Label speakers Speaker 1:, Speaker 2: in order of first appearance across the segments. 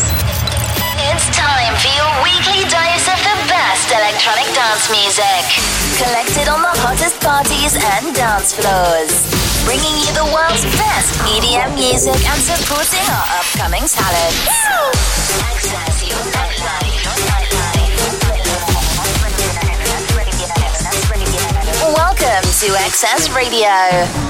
Speaker 1: It's time for your weekly dose of the best electronic dance music. Collected on the hottest parties and dance floors. Bringing you the world's best EDM music and supporting our upcoming talents. Access your nightlife. Welcome to Excess Radio.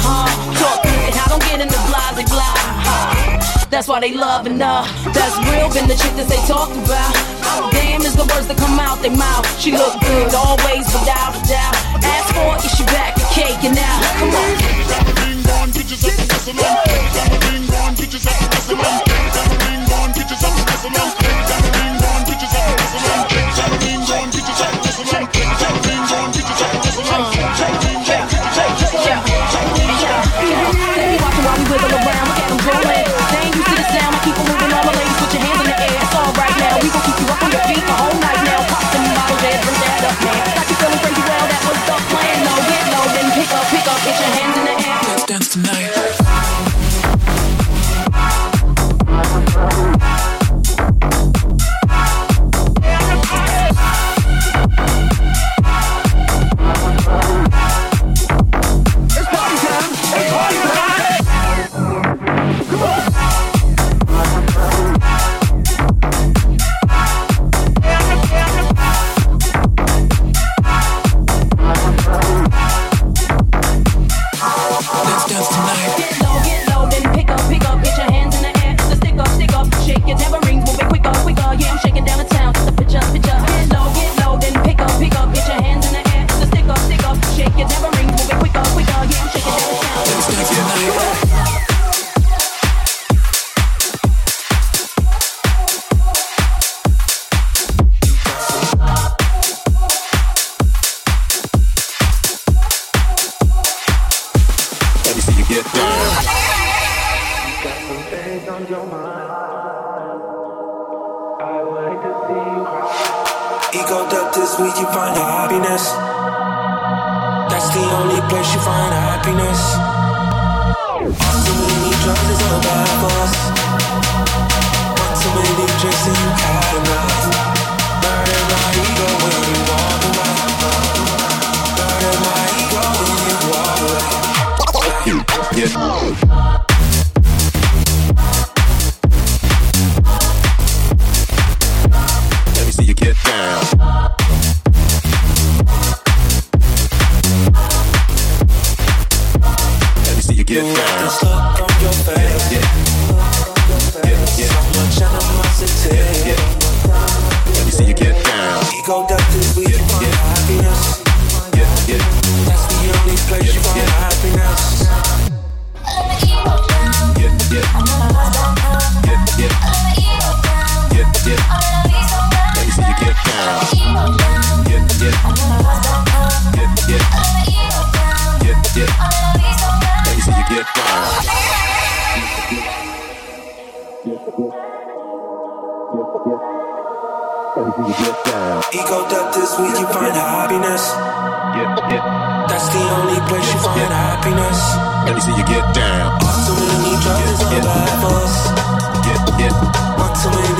Speaker 2: huh. I don't
Speaker 3: get
Speaker 4: into blase blah. That's why they loving her. That's real, been the chick that they talk about. Damn is the words that come out their mouth. She look good always, without a doubt. Ask for it, is she back and caking now? Come on.
Speaker 3: go
Speaker 4: that this week you find your
Speaker 5: happiness. That's the only place you find happiness. One too many drugs is all bad for us. One too many drinks and you had enough.
Speaker 6: Burning
Speaker 5: my ego when you walk away.
Speaker 6: Burning
Speaker 5: my ego when you walk away.
Speaker 6: Yeah. Let me see you get down. Get, get. Get, get.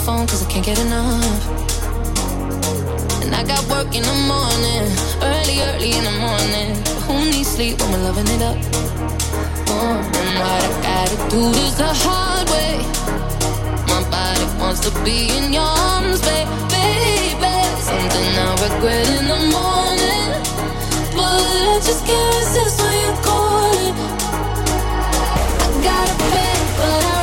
Speaker 7: your phone cause I can't get enough. And I got work in the morning, early, early in the morning. Who needs sleep when we're loving it up? Oh, and what I gotta do is the hard way. My body wants to be in your arms, baby. baby. Something I regret in the morning. But I just can't resist when you're calling. I gotta pay, but I